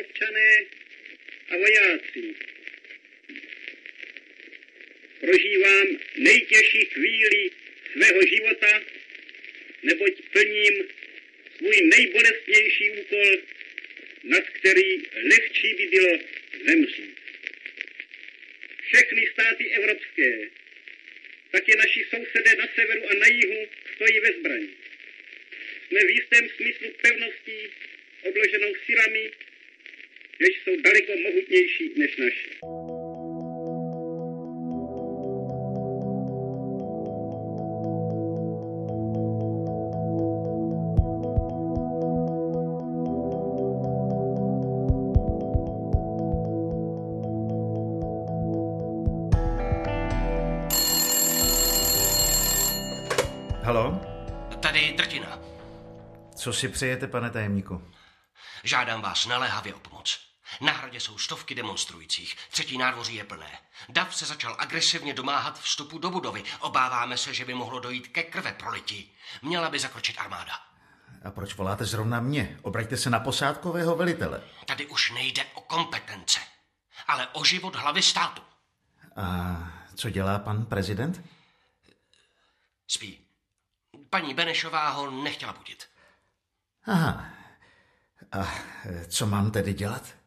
občané a vojáci. Prožívám nejtěžší chvíli svého života, neboť plním svůj nejbolestnější úkol, nad který lehčí by bylo zemřít. Všechny státy evropské, také naši sousedé na severu a na jihu stojí ve zbraní. Jsme v jistém smyslu pevností obloženou silami, jež jsou daleko mohutnější než naše. Halo? Tady Drtina. Co si přejete, pane tajemníku? Žádám vás naléhavě o. Na hradě jsou stovky demonstrujících. Třetí nádvoří je plné. Dav se začal agresivně domáhat vstupu do budovy. Obáváme se, že by mohlo dojít ke krve prolití. Měla by zakročit armáda. A proč voláte zrovna mě? Obraťte se na posádkového velitele. Tady už nejde o kompetence, ale o život hlavy státu. A co dělá pan prezident? Spí. Paní Benešová ho nechtěla budit. Aha. A co mám tedy dělat?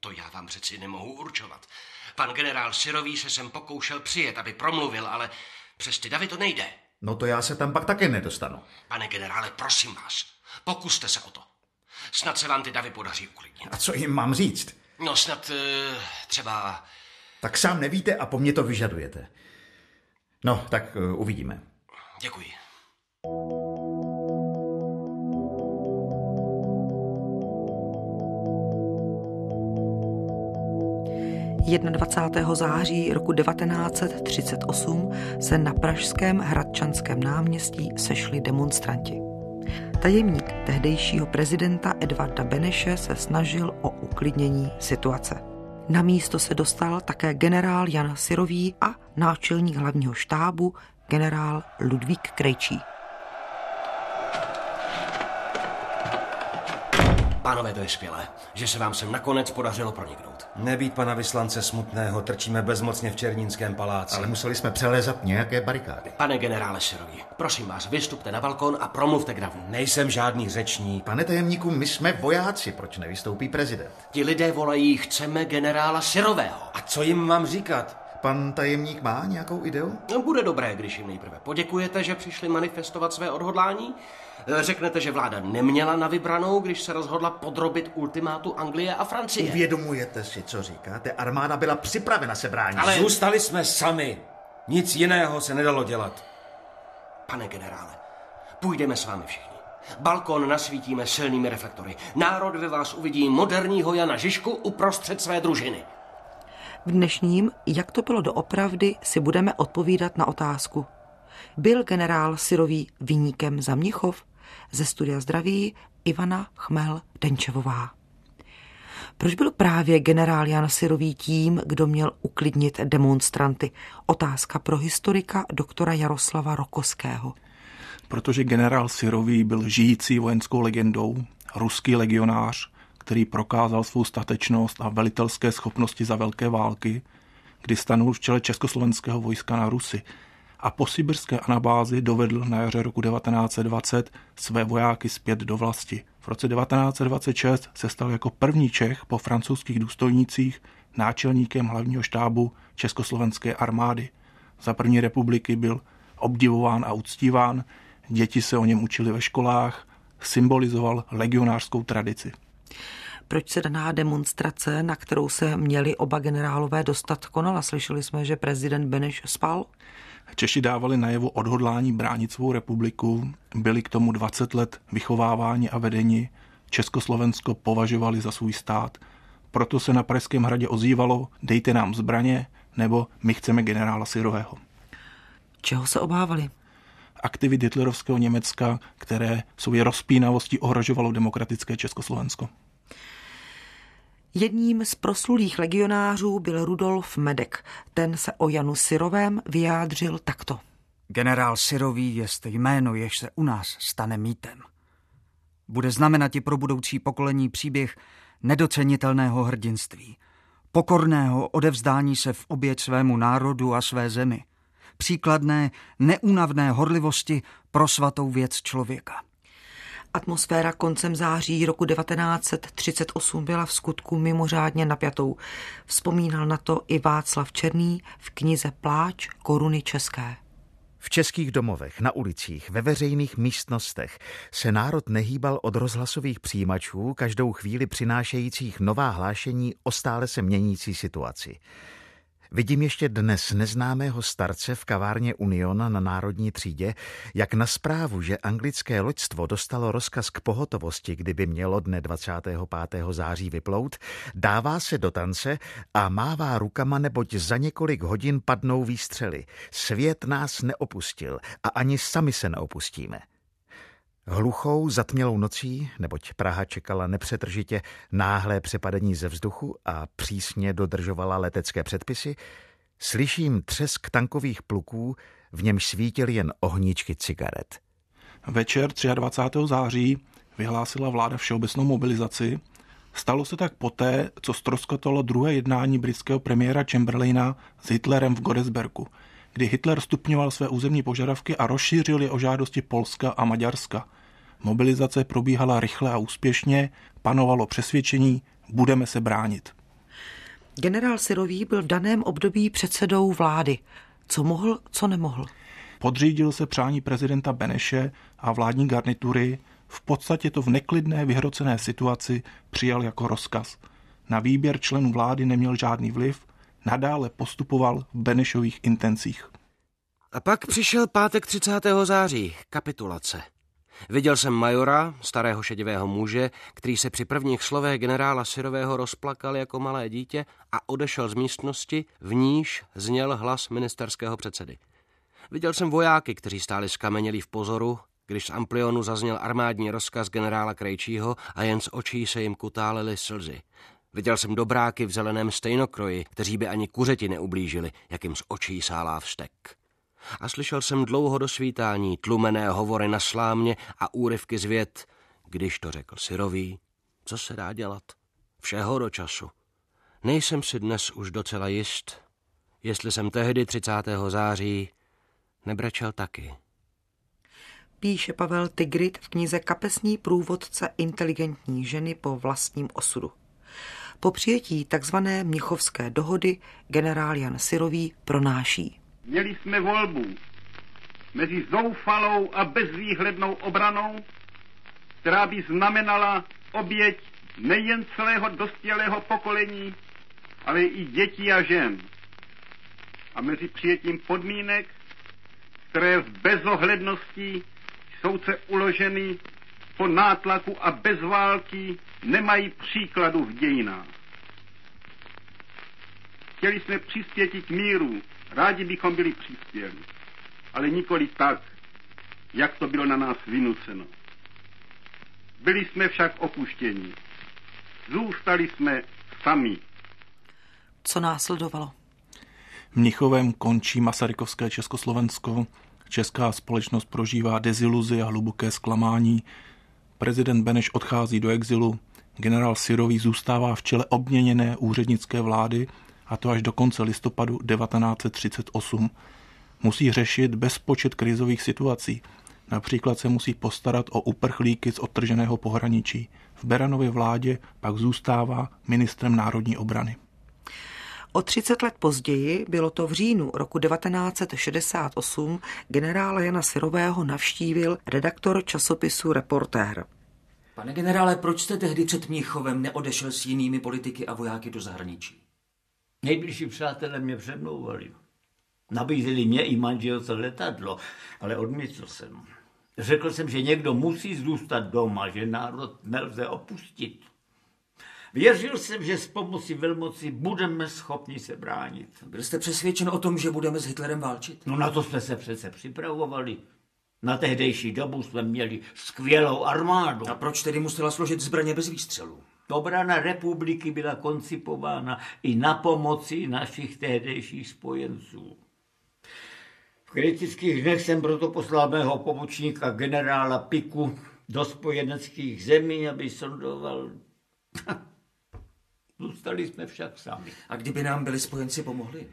To já vám přeci nemohu určovat. Pan generál Syrový se sem pokoušel přijet, aby promluvil, ale přes ty davy to nejde. No to já se tam pak také nedostanu. Pane generále, prosím vás, pokuste se o to. Snad se vám ty davy podaří uklidnit. A co jim mám říct? No snad uh, třeba... Tak sám nevíte a po mně to vyžadujete. No, tak uh, uvidíme. Děkuji. 21. září roku 1938 se na pražském Hradčanském náměstí sešli demonstranti. Tajemník tehdejšího prezidenta Edvarda Beneše se snažil o uklidnění situace. Na místo se dostal také generál Jan Sirový a náčelník hlavního štábu generál Ludvík Krejčí. Pánové, to je skvělé, že se vám sem nakonec podařilo proniknout. Nebýt pana vyslance smutného, trčíme bezmocně v Černínském paláci. Ale museli jsme přelézat nějaké barikády. Pane generále Sirový, prosím vás, vystupte na balkon a promluvte k davu. Nejsem žádný řečník. Pane tajemníku, my jsme vojáci, proč nevystoupí prezident? Ti lidé volají, chceme generála Sirového. A co jim mám říkat? Pan tajemník má nějakou ideu? No, bude dobré, když jim nejprve poděkujete, že přišli manifestovat své odhodlání. Řeknete, že vláda neměla na vybranou, když se rozhodla podrobit ultimátu Anglie a Francie. Uvědomujete si, co říkáte? Armáda byla připravena se bránit. Ale zůstali jsme sami. Nic jiného se nedalo dělat. Pane generále, půjdeme s vámi všichni. Balkon nasvítíme silnými reflektory. Národ ve vás uvidí moderního Jana Žižku uprostřed své družiny. V dnešním Jak to bylo doopravdy si budeme odpovídat na otázku. Byl generál Syrový vyníkem za Mnichov? Ze studia zdraví Ivana Chmel Denčevová. Proč byl právě generál Jan Syrový tím, kdo měl uklidnit demonstranty? Otázka pro historika doktora Jaroslava Rokoského. Protože generál Syrový byl žijící vojenskou legendou, ruský legionář, který prokázal svou statečnost a velitelské schopnosti za velké války, kdy stanul v čele československého vojska na Rusy a po sibirské anabázi dovedl na jaře roku 1920 své vojáky zpět do vlasti. V roce 1926 se stal jako první Čech po francouzských důstojnících náčelníkem hlavního štábu Československé armády. Za první republiky byl obdivován a uctíván, děti se o něm učili ve školách, symbolizoval legionářskou tradici. Proč se daná demonstrace, na kterou se měli oba generálové dostat, konala? Slyšeli jsme, že prezident Beneš spal? Češi dávali najevo odhodlání bránit svou republiku, byli k tomu 20 let vychovávání a vedení, Československo považovali za svůj stát, proto se na Pražském hradě ozývalo dejte nám zbraně, nebo my chceme generála Syrového. Čeho se obávali? Aktivit hitlerovského Německa, které svou rozpínavostí ohrožovalo demokratické Československo. Jedním z proslulých legionářů byl Rudolf Medek. Ten se o Janu Syrovém vyjádřil takto. Generál Syrový je jméno, jež se u nás stane mýtem. Bude znamenat i pro budoucí pokolení příběh, nedocenitelného hrdinství, pokorného odevzdání se v oběť svému národu a své zemi, příkladné neúnavné horlivosti pro svatou věc člověka. Atmosféra koncem září roku 1938 byla v skutku mimořádně napjatou. Vzpomínal na to i Václav Černý v knize Pláč koruny české. V českých domovech, na ulicích, ve veřejných místnostech se národ nehýbal od rozhlasových přijímačů, každou chvíli přinášejících nová hlášení o stále se měnící situaci. Vidím ještě dnes neznámého starce v kavárně Union na Národní třídě, jak na zprávu, že anglické loďstvo dostalo rozkaz k pohotovosti, kdyby mělo dne 25. září vyplout, dává se do tance a mává rukama, neboť za několik hodin padnou výstřely. Svět nás neopustil a ani sami se neopustíme. Hluchou, zatmělou nocí, neboť Praha čekala nepřetržitě náhlé přepadení ze vzduchu a přísně dodržovala letecké předpisy, slyším třesk tankových pluků, v němž svítily jen ohníčky cigaret. Večer 23. září vyhlásila vláda všeobecnou mobilizaci. Stalo se tak poté, co stroskotalo druhé jednání britského premiéra Chamberlaina s Hitlerem v Godesbergu – kdy Hitler stupňoval své územní požadavky a rozšířil je o žádosti Polska a Maďarska. Mobilizace probíhala rychle a úspěšně, panovalo přesvědčení, budeme se bránit. Generál Sirový byl v daném období předsedou vlády. Co mohl, co nemohl? Podřídil se přání prezidenta Beneše a vládní garnitury, v podstatě to v neklidné vyhrocené situaci přijal jako rozkaz. Na výběr členů vlády neměl žádný vliv, nadále postupoval v Benešových intencích. A pak přišel pátek 30. září, kapitulace. Viděl jsem majora, starého šedivého muže, který se při prvních slovech generála Syrového rozplakal jako malé dítě a odešel z místnosti, v níž zněl hlas ministerského předsedy. Viděl jsem vojáky, kteří stáli skamenělí v pozoru, když z amplionu zazněl armádní rozkaz generála Krejčího a jen z očí se jim kutálely slzy. Viděl jsem dobráky v zeleném stejnokroji, kteří by ani kuřeti neublížili, jak jim z očí sálá vztek. A slyšel jsem dlouho do svítání tlumené hovory na slámě a úryvky z věd, když to řekl Syrový, co se dá dělat? Všeho do času. Nejsem si dnes už docela jist, jestli jsem tehdy 30. září nebrečel taky. Píše Pavel Tigrit v knize Kapesní průvodce inteligentní ženy po vlastním osudu. Po přijetí tzv. Mnichovské dohody generál Jan Sirový pronáší. Měli jsme volbu mezi zoufalou a bezvýhlednou obranou, která by znamenala oběť nejen celého dospělého pokolení, ale i dětí a žen. A mezi přijetím podmínek, které v bezohlednosti jsou se uloženy po nátlaku a bez války nemají příkladu v dějinách. Chtěli jsme přispět k míru, rádi bychom byli přispěli, ale nikoli tak, jak to bylo na nás vynuceno. Byli jsme však opuštěni. Zůstali jsme sami. Co následovalo? Mnichovem končí Masarykovské Československo, česká společnost prožívá deziluzi a hluboké zklamání, prezident Beneš odchází do exilu, generál Syrový zůstává v čele obměněné úřednické vlády a to až do konce listopadu 1938. Musí řešit bezpočet krizových situací. Například se musí postarat o uprchlíky z odtrženého pohraničí. V Beranově vládě pak zůstává ministrem národní obrany. O 30 let později, bylo to v říjnu roku 1968, generála Jana Syrového navštívil redaktor časopisu Reportér. Pane generále, proč jste tehdy před Mnichovem neodešel s jinými politiky a vojáky do zahraničí? Nejbližší přátelé mě přemlouvali. Nabízeli mě i manželce letadlo, ale odmítl jsem. Řekl jsem, že někdo musí zůstat doma, že národ nelze opustit. Věřil jsem, že s pomocí velmoci budeme schopni se bránit. Byl jste přesvědčen o tom, že budeme s Hitlerem válčit? No na to jsme se přece připravovali. Na tehdejší dobu jsme měli skvělou armádu. A proč tedy musela složit zbraně bez výstřelu? Obrana republiky byla koncipována i na pomoci našich tehdejších spojenců. V kritických dnech jsem proto poslal mého pomočníka generála Piku do spojeneckých zemí, aby sondoval zůstali jsme však sami. A kdyby nám byli spojenci pomohli?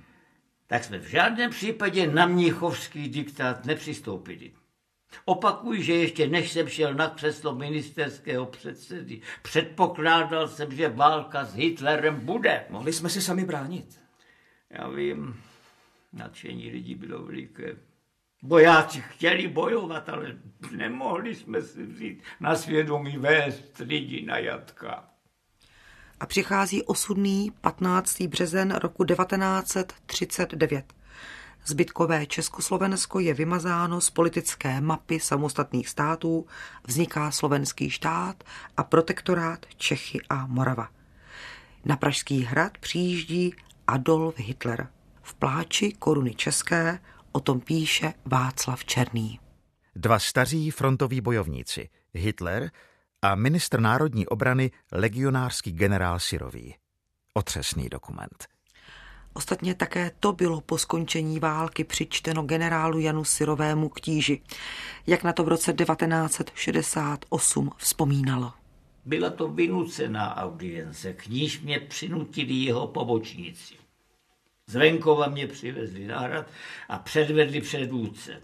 Tak jsme v žádném případě na mnichovský diktát nepřistoupili. Opakuji, že ještě než jsem šel na křeslo ministerského předsedy, předpokládal jsem, že válka s Hitlerem bude. Mohli jsme si sami bránit. Já vím, nadšení lidí bylo veliké. Bojáci chtěli bojovat, ale nemohli jsme si vzít na svědomí vést lidi na jatka. A přichází osudný 15. březen roku 1939. Zbytkové Československo je vymazáno z politické mapy samostatných států, vzniká slovenský štát a protektorát Čechy a Morava. Na Pražský hrad přijíždí Adolf Hitler. V pláči koruny české o tom píše Václav Černý. Dva staří frontoví bojovníci, Hitler a ministr národní obrany legionářský generál Sirový. Otřesný dokument. Ostatně také to bylo po skončení války přičteno generálu Janu Sirovému k tíži, jak na to v roce 1968 vzpomínalo. Byla to vynucená audience, k níž mě přinutili jeho pobočníci. Z venkova mě přivezli na hrad a předvedli předvůdce.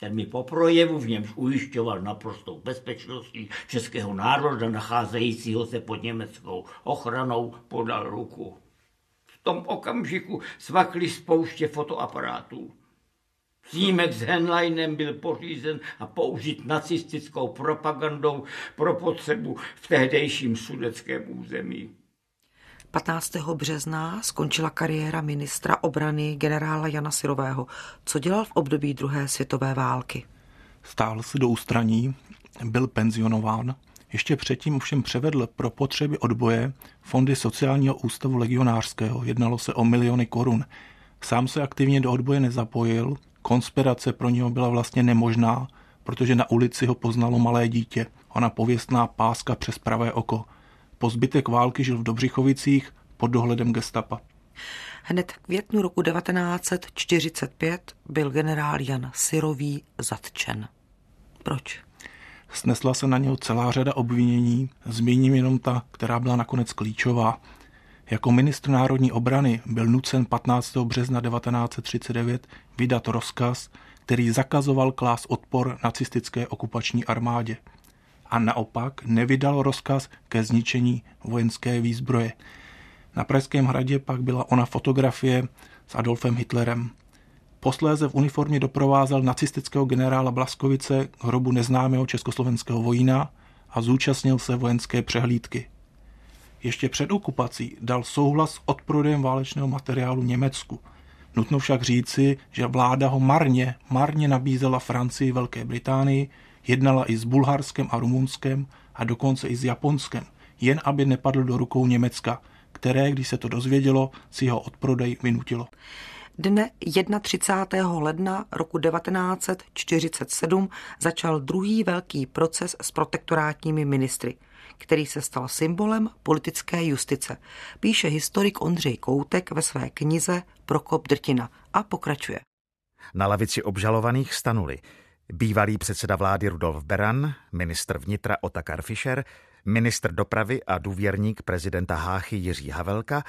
Ten mi po projevu v němž ujišťoval naprostou bezpečností českého národa nacházejícího se pod německou ochranou podal ruku tom okamžiku svakli spouště fotoaparátů. Snímek s Henleinem byl pořízen a použit nacistickou propagandou pro potřebu v tehdejším sudeckém území. 15. března skončila kariéra ministra obrany generála Jana Sirového. Co dělal v období druhé světové války? Stál se do ústraní, byl penzionován ještě předtím ovšem převedl pro potřeby odboje fondy sociálního ústavu legionářského. Jednalo se o miliony korun. Sám se aktivně do odboje nezapojil, konspirace pro něho byla vlastně nemožná, protože na ulici ho poznalo malé dítě, ona pověstná páska přes pravé oko. Po zbytek války žil v Dobřichovicích pod dohledem gestapa. Hned v květnu roku 1945 byl generál Jan Sirový zatčen. Proč? Snesla se na něho celá řada obvinění, zmíním jenom ta, která byla nakonec klíčová. Jako ministr národní obrany byl nucen 15. března 1939 vydat rozkaz, který zakazoval klás odpor nacistické okupační armádě. A naopak nevydal rozkaz ke zničení vojenské výzbroje. Na Pražském hradě pak byla ona fotografie s Adolfem Hitlerem. Posléze v uniformě doprovázel nacistického generála Blaskovice k hrobu neznámého československého vojína a zúčastnil se vojenské přehlídky. Ještě před okupací dal souhlas s odprodejem válečného materiálu Německu. Nutno však říci, že vláda ho marně, marně nabízela Francii, Velké Británii, jednala i s Bulharskem a Rumunskem a dokonce i s Japonskem, jen aby nepadl do rukou Německa, které, když se to dozvědělo, si jeho odprodej vynutilo. Dne 31. ledna roku 1947 začal druhý velký proces s protektorátními ministry, který se stal symbolem politické justice, píše historik Ondřej Koutek ve své knize Prokop Drtina a pokračuje. Na lavici obžalovaných stanuli bývalý předseda vlády Rudolf Beran, ministr vnitra Otakar Fischer, ministr dopravy a důvěrník prezidenta Háchy Jiří Havelka,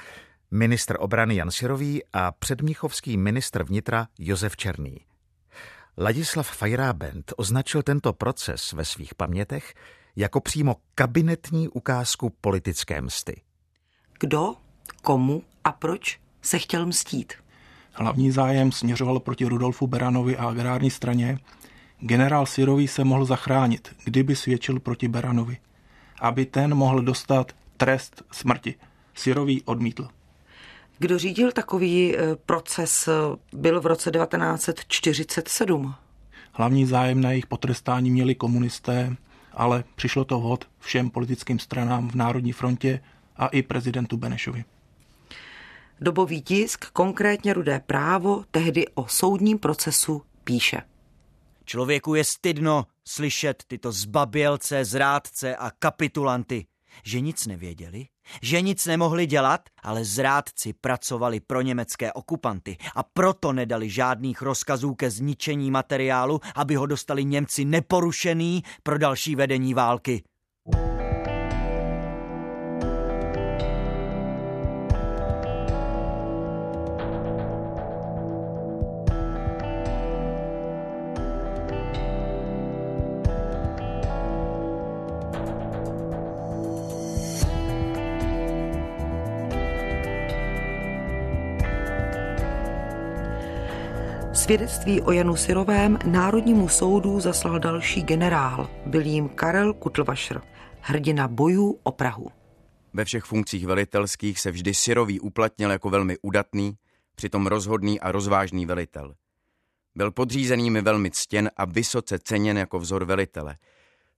ministr obrany Jan Sirový a předmíchovský ministr vnitra Josef Černý. Ladislav Fajrábent označil tento proces ve svých pamětech jako přímo kabinetní ukázku politické msty. Kdo, komu a proč se chtěl mstít? Hlavní zájem směřoval proti Rudolfu Beranovi a agrární straně. Generál Sirový se mohl zachránit, kdyby svědčil proti Beranovi, aby ten mohl dostat trest smrti. Sirový odmítl. Kdo řídil takový eh, proces, byl v roce 1947. Hlavní zájem na jejich potrestání měli komunisté, ale přišlo to vhod všem politickým stranám v Národní frontě a i prezidentu Benešovi. Dobový tisk, konkrétně Rudé právo, tehdy o soudním procesu píše. Člověku je stydno slyšet tyto zbabělce, zrádce a kapitulanty, že nic nevěděli, že nic nemohli dělat, ale zrádci pracovali pro německé okupanty a proto nedali žádných rozkazů ke zničení materiálu, aby ho dostali Němci neporušený pro další vedení války. Svědectví o Janu Syrovém Národnímu soudu zaslal další generál, byl jim Karel Kutlvašr, hrdina bojů o Prahu. Ve všech funkcích velitelských se vždy Syrový uplatnil jako velmi udatný, přitom rozhodný a rozvážný velitel. Byl podřízenými velmi ctěn a vysoce ceněn jako vzor velitele.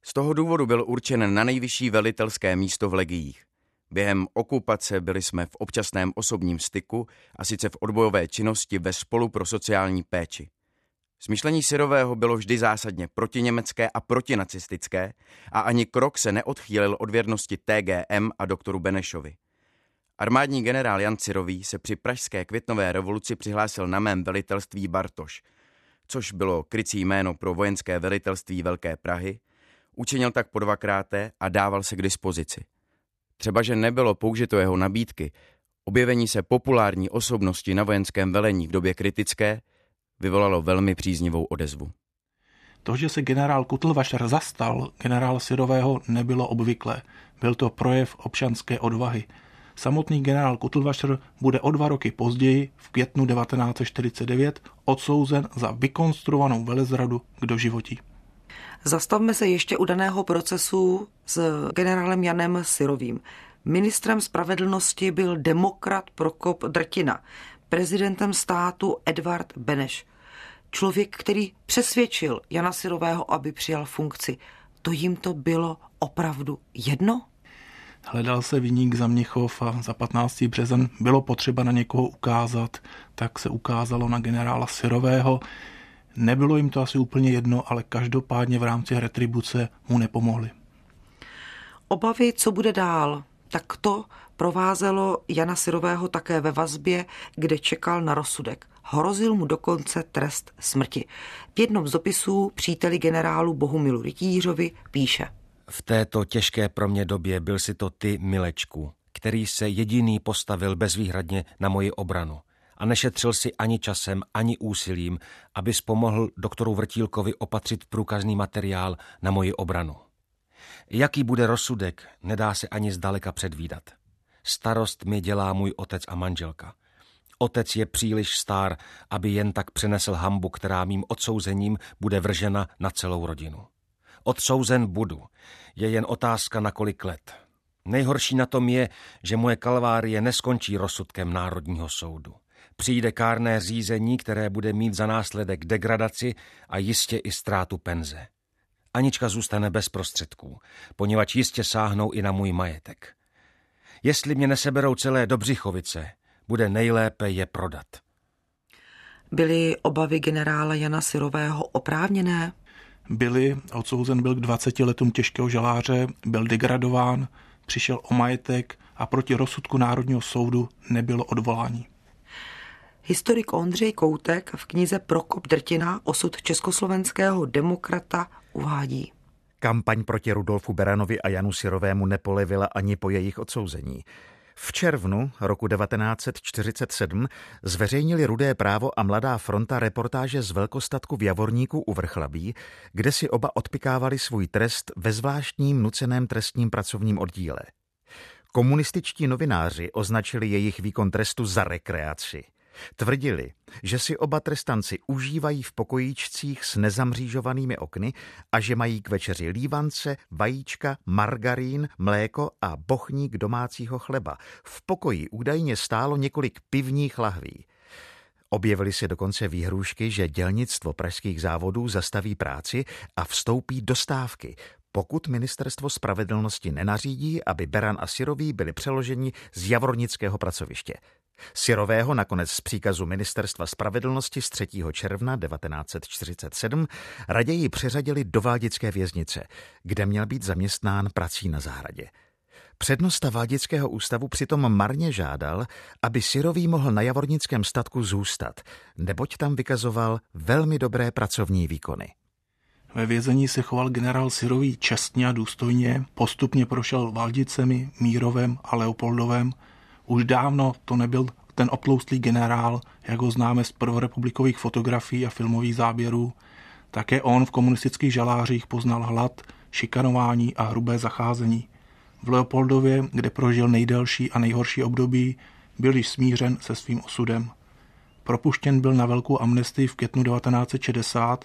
Z toho důvodu byl určen na nejvyšší velitelské místo v legiích. Během okupace byli jsme v občasném osobním styku a sice v odbojové činnosti ve spolu pro sociální péči. Smyšlení Syrového bylo vždy zásadně protiněmecké a protinacistické a ani krok se neodchýlil od věrnosti TGM a doktoru Benešovi. Armádní generál Jan Syrový se při pražské květnové revoluci přihlásil na mém velitelství Bartoš, což bylo krycí jméno pro vojenské velitelství Velké Prahy, učinil tak po dvakráté a dával se k dispozici. Třeba, že nebylo použito jeho nabídky, objevení se populární osobnosti na vojenském velení v době kritické vyvolalo velmi příznivou odezvu. To, že se generál Kutlvašer zastal generála Syrového, nebylo obvyklé. Byl to projev občanské odvahy. Samotný generál Kutlvašer bude o dva roky později, v květnu 1949, odsouzen za vykonstruovanou velezradu k doživotí. Zastavme se ještě u daného procesu s generálem Janem Syrovým. Ministrem spravedlnosti byl demokrat Prokop Drtina, prezidentem státu Edvard Beneš. Člověk, který přesvědčil Jana Syrového, aby přijal funkci. To jim to bylo opravdu jedno? Hledal se vyník za Měchov a za 15. březen bylo potřeba na někoho ukázat, tak se ukázalo na generála Syrového. Nebylo jim to asi úplně jedno, ale každopádně v rámci retribuce mu nepomohli. Obavy, co bude dál, tak to provázelo Jana Syrového také ve vazbě, kde čekal na rozsudek. Hrozil mu dokonce trest smrti. V jednom z dopisů příteli generálu Bohumilu Rytířovi píše. V této těžké pro mě době byl si to ty, Milečku, který se jediný postavil bezvýhradně na moji obranu a nešetřil si ani časem, ani úsilím, aby pomohl doktoru Vrtílkovi opatřit průkazný materiál na moji obranu. Jaký bude rozsudek, nedá se ani zdaleka předvídat. Starost mi dělá můj otec a manželka. Otec je příliš star, aby jen tak přenesl hambu, která mým odsouzením bude vržena na celou rodinu. Odsouzen budu. Je jen otázka na kolik let. Nejhorší na tom je, že moje kalvárie neskončí rozsudkem Národního soudu. Přijde kárné řízení, které bude mít za následek degradaci a jistě i ztrátu penze. Anička zůstane bez prostředků, poněvadž jistě sáhnou i na můj majetek. Jestli mě neseberou celé Dobřichovice, bude nejlépe je prodat. Byly obavy generála Jana Syrového oprávněné? Byly, odsouzen byl k 20 letům těžkého žaláře, byl degradován, přišel o majetek a proti rozsudku Národního soudu nebylo odvolání. Historik Ondřej Koutek v knize Prokop Drtina osud československého demokrata uvádí. Kampaň proti Rudolfu Beranovi a Janu Sirovému nepolevila ani po jejich odsouzení. V červnu roku 1947 zveřejnili Rudé právo a Mladá fronta reportáže z velkostatku v Javorníku u Vrchlabí, kde si oba odpikávali svůj trest ve zvláštním nuceném trestním pracovním oddíle. Komunističtí novináři označili jejich výkon trestu za rekreaci – Tvrdili, že si oba trestanci užívají v pokojíčcích s nezamřížovanými okny a že mají k večeři lívance, vajíčka, margarín, mléko a bochník domácího chleba. V pokoji údajně stálo několik pivních lahví. Objevily se dokonce výhrůžky, že dělnictvo pražských závodů zastaví práci a vstoupí do stávky, pokud ministerstvo spravedlnosti nenařídí, aby Beran a Sirový byli přeloženi z javornického pracoviště. Sirového nakonec z příkazu Ministerstva spravedlnosti z 3. června 1947 raději přeřadili do Vádické věznice, kde měl být zaměstnán prací na zahradě. Přednosta Vádického ústavu přitom marně žádal, aby Sirový mohl na javornickém statku zůstat, neboť tam vykazoval velmi dobré pracovní výkony. Ve vězení se choval generál Sirový čestně a důstojně, postupně prošel Valdicemi, Mírovem a Leopoldovem, už dávno to nebyl ten oploustlý generál, jak ho známe z prvorepublikových fotografií a filmových záběrů. Také on v komunistických žalářích poznal hlad, šikanování a hrubé zacházení. V Leopoldově, kde prožil nejdelší a nejhorší období, byl již smířen se svým osudem. Propuštěn byl na velkou amnestii v květnu 1960,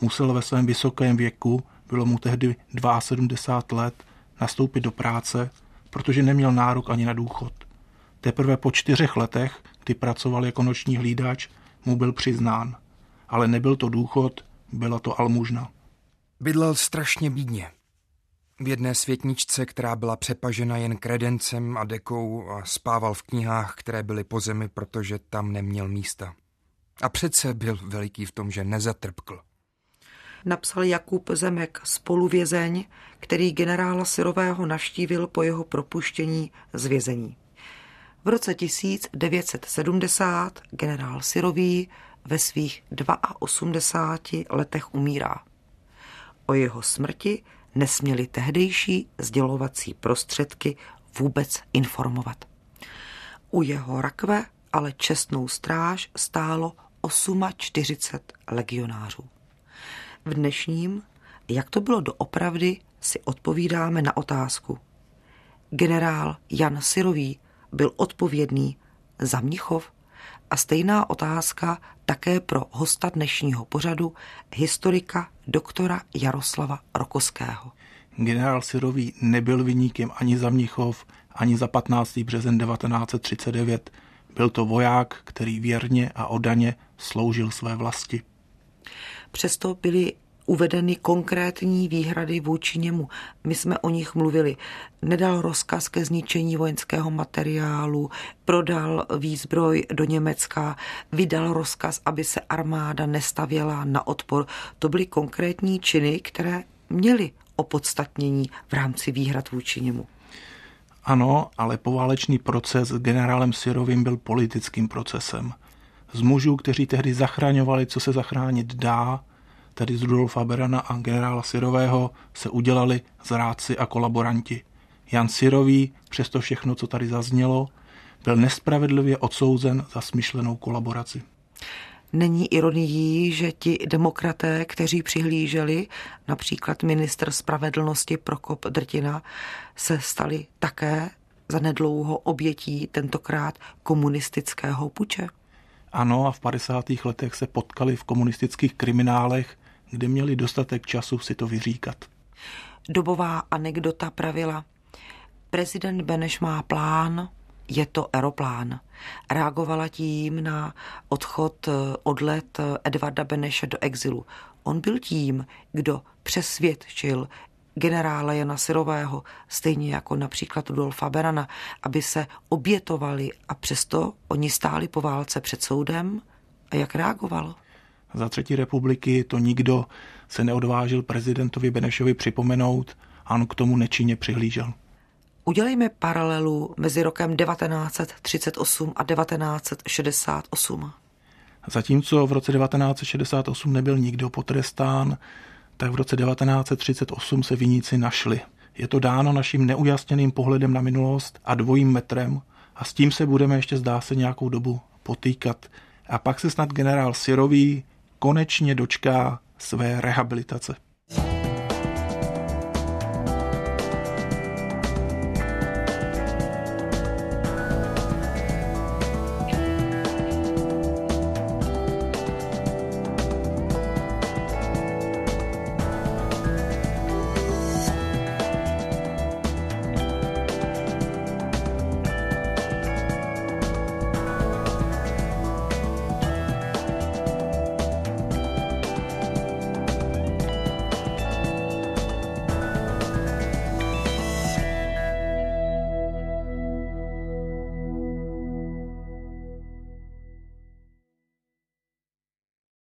musel ve svém vysokém věku, bylo mu tehdy 72 let, nastoupit do práce, protože neměl nárok ani na důchod. Teprve po čtyřech letech, kdy pracoval jako noční hlídač, mu byl přiznán. Ale nebyl to důchod, byla to almužna. Bydlel strašně bídně. V jedné světničce, která byla přepažena jen kredencem a dekou a spával v knihách, které byly po zemi, protože tam neměl místa. A přece byl veliký v tom, že nezatrpkl. Napsal Jakub Zemek, spoluvězeň, který generála Syrového navštívil po jeho propuštění z vězení. V roce 1970 generál Syrový ve svých 82 letech umírá. O jeho smrti nesměli tehdejší sdělovací prostředky vůbec informovat. U jeho rakve ale čestnou stráž stálo 48 legionářů. V dnešním, jak to bylo doopravdy, si odpovídáme na otázku. Generál Jan Syrový byl odpovědný za Mnichov a stejná otázka také pro hosta dnešního pořadu, historika doktora Jaroslava Rokoského. Generál Syrový nebyl vyníkem ani za Mnichov, ani za 15. březen 1939. Byl to voják, který věrně a odaně sloužil své vlasti. Přesto byly uvedeny konkrétní výhrady vůči němu. My jsme o nich mluvili. Nedal rozkaz ke zničení vojenského materiálu, prodal výzbroj do Německa, vydal rozkaz, aby se armáda nestavěla na odpor. To byly konkrétní činy, které měly opodstatnění v rámci výhrad vůči němu. Ano, ale poválečný proces s generálem Syrovým byl politickým procesem. Z mužů, kteří tehdy zachraňovali, co se zachránit dá, tedy z Rudolfa Berana a generála Syrového, se udělali zrádci a kolaboranti. Jan Syrový, přesto všechno, co tady zaznělo, byl nespravedlivě odsouzen za smyšlenou kolaboraci. Není ironií, že ti demokraté, kteří přihlíželi, například ministr spravedlnosti Prokop Drtina, se stali také za nedlouho obětí tentokrát komunistického puče? Ano, a v 50. letech se potkali v komunistických kriminálech, kde měli dostatek času si to vyříkat. Dobová anekdota pravila. Prezident Beneš má plán, je to aeroplán. Reagovala tím na odchod, odlet Edvarda Beneše do exilu. On byl tím, kdo přesvědčil generála Jana Syrového, stejně jako například Rudolfa Berana, aby se obětovali a přesto oni stáli po válce před soudem. A jak reagoval? Za třetí republiky to nikdo se neodvážil prezidentovi Benešovi připomenout a on k tomu nečinně přihlížel. Udělejme paralelu mezi rokem 1938 a 1968. Zatímco v roce 1968 nebyl nikdo potrestán, tak v roce 1938 se viníci našli. Je to dáno naším neujasněným pohledem na minulost a dvojím metrem a s tím se budeme ještě zdá se nějakou dobu potýkat. A pak se snad generál Syrový konečně dočká své rehabilitace.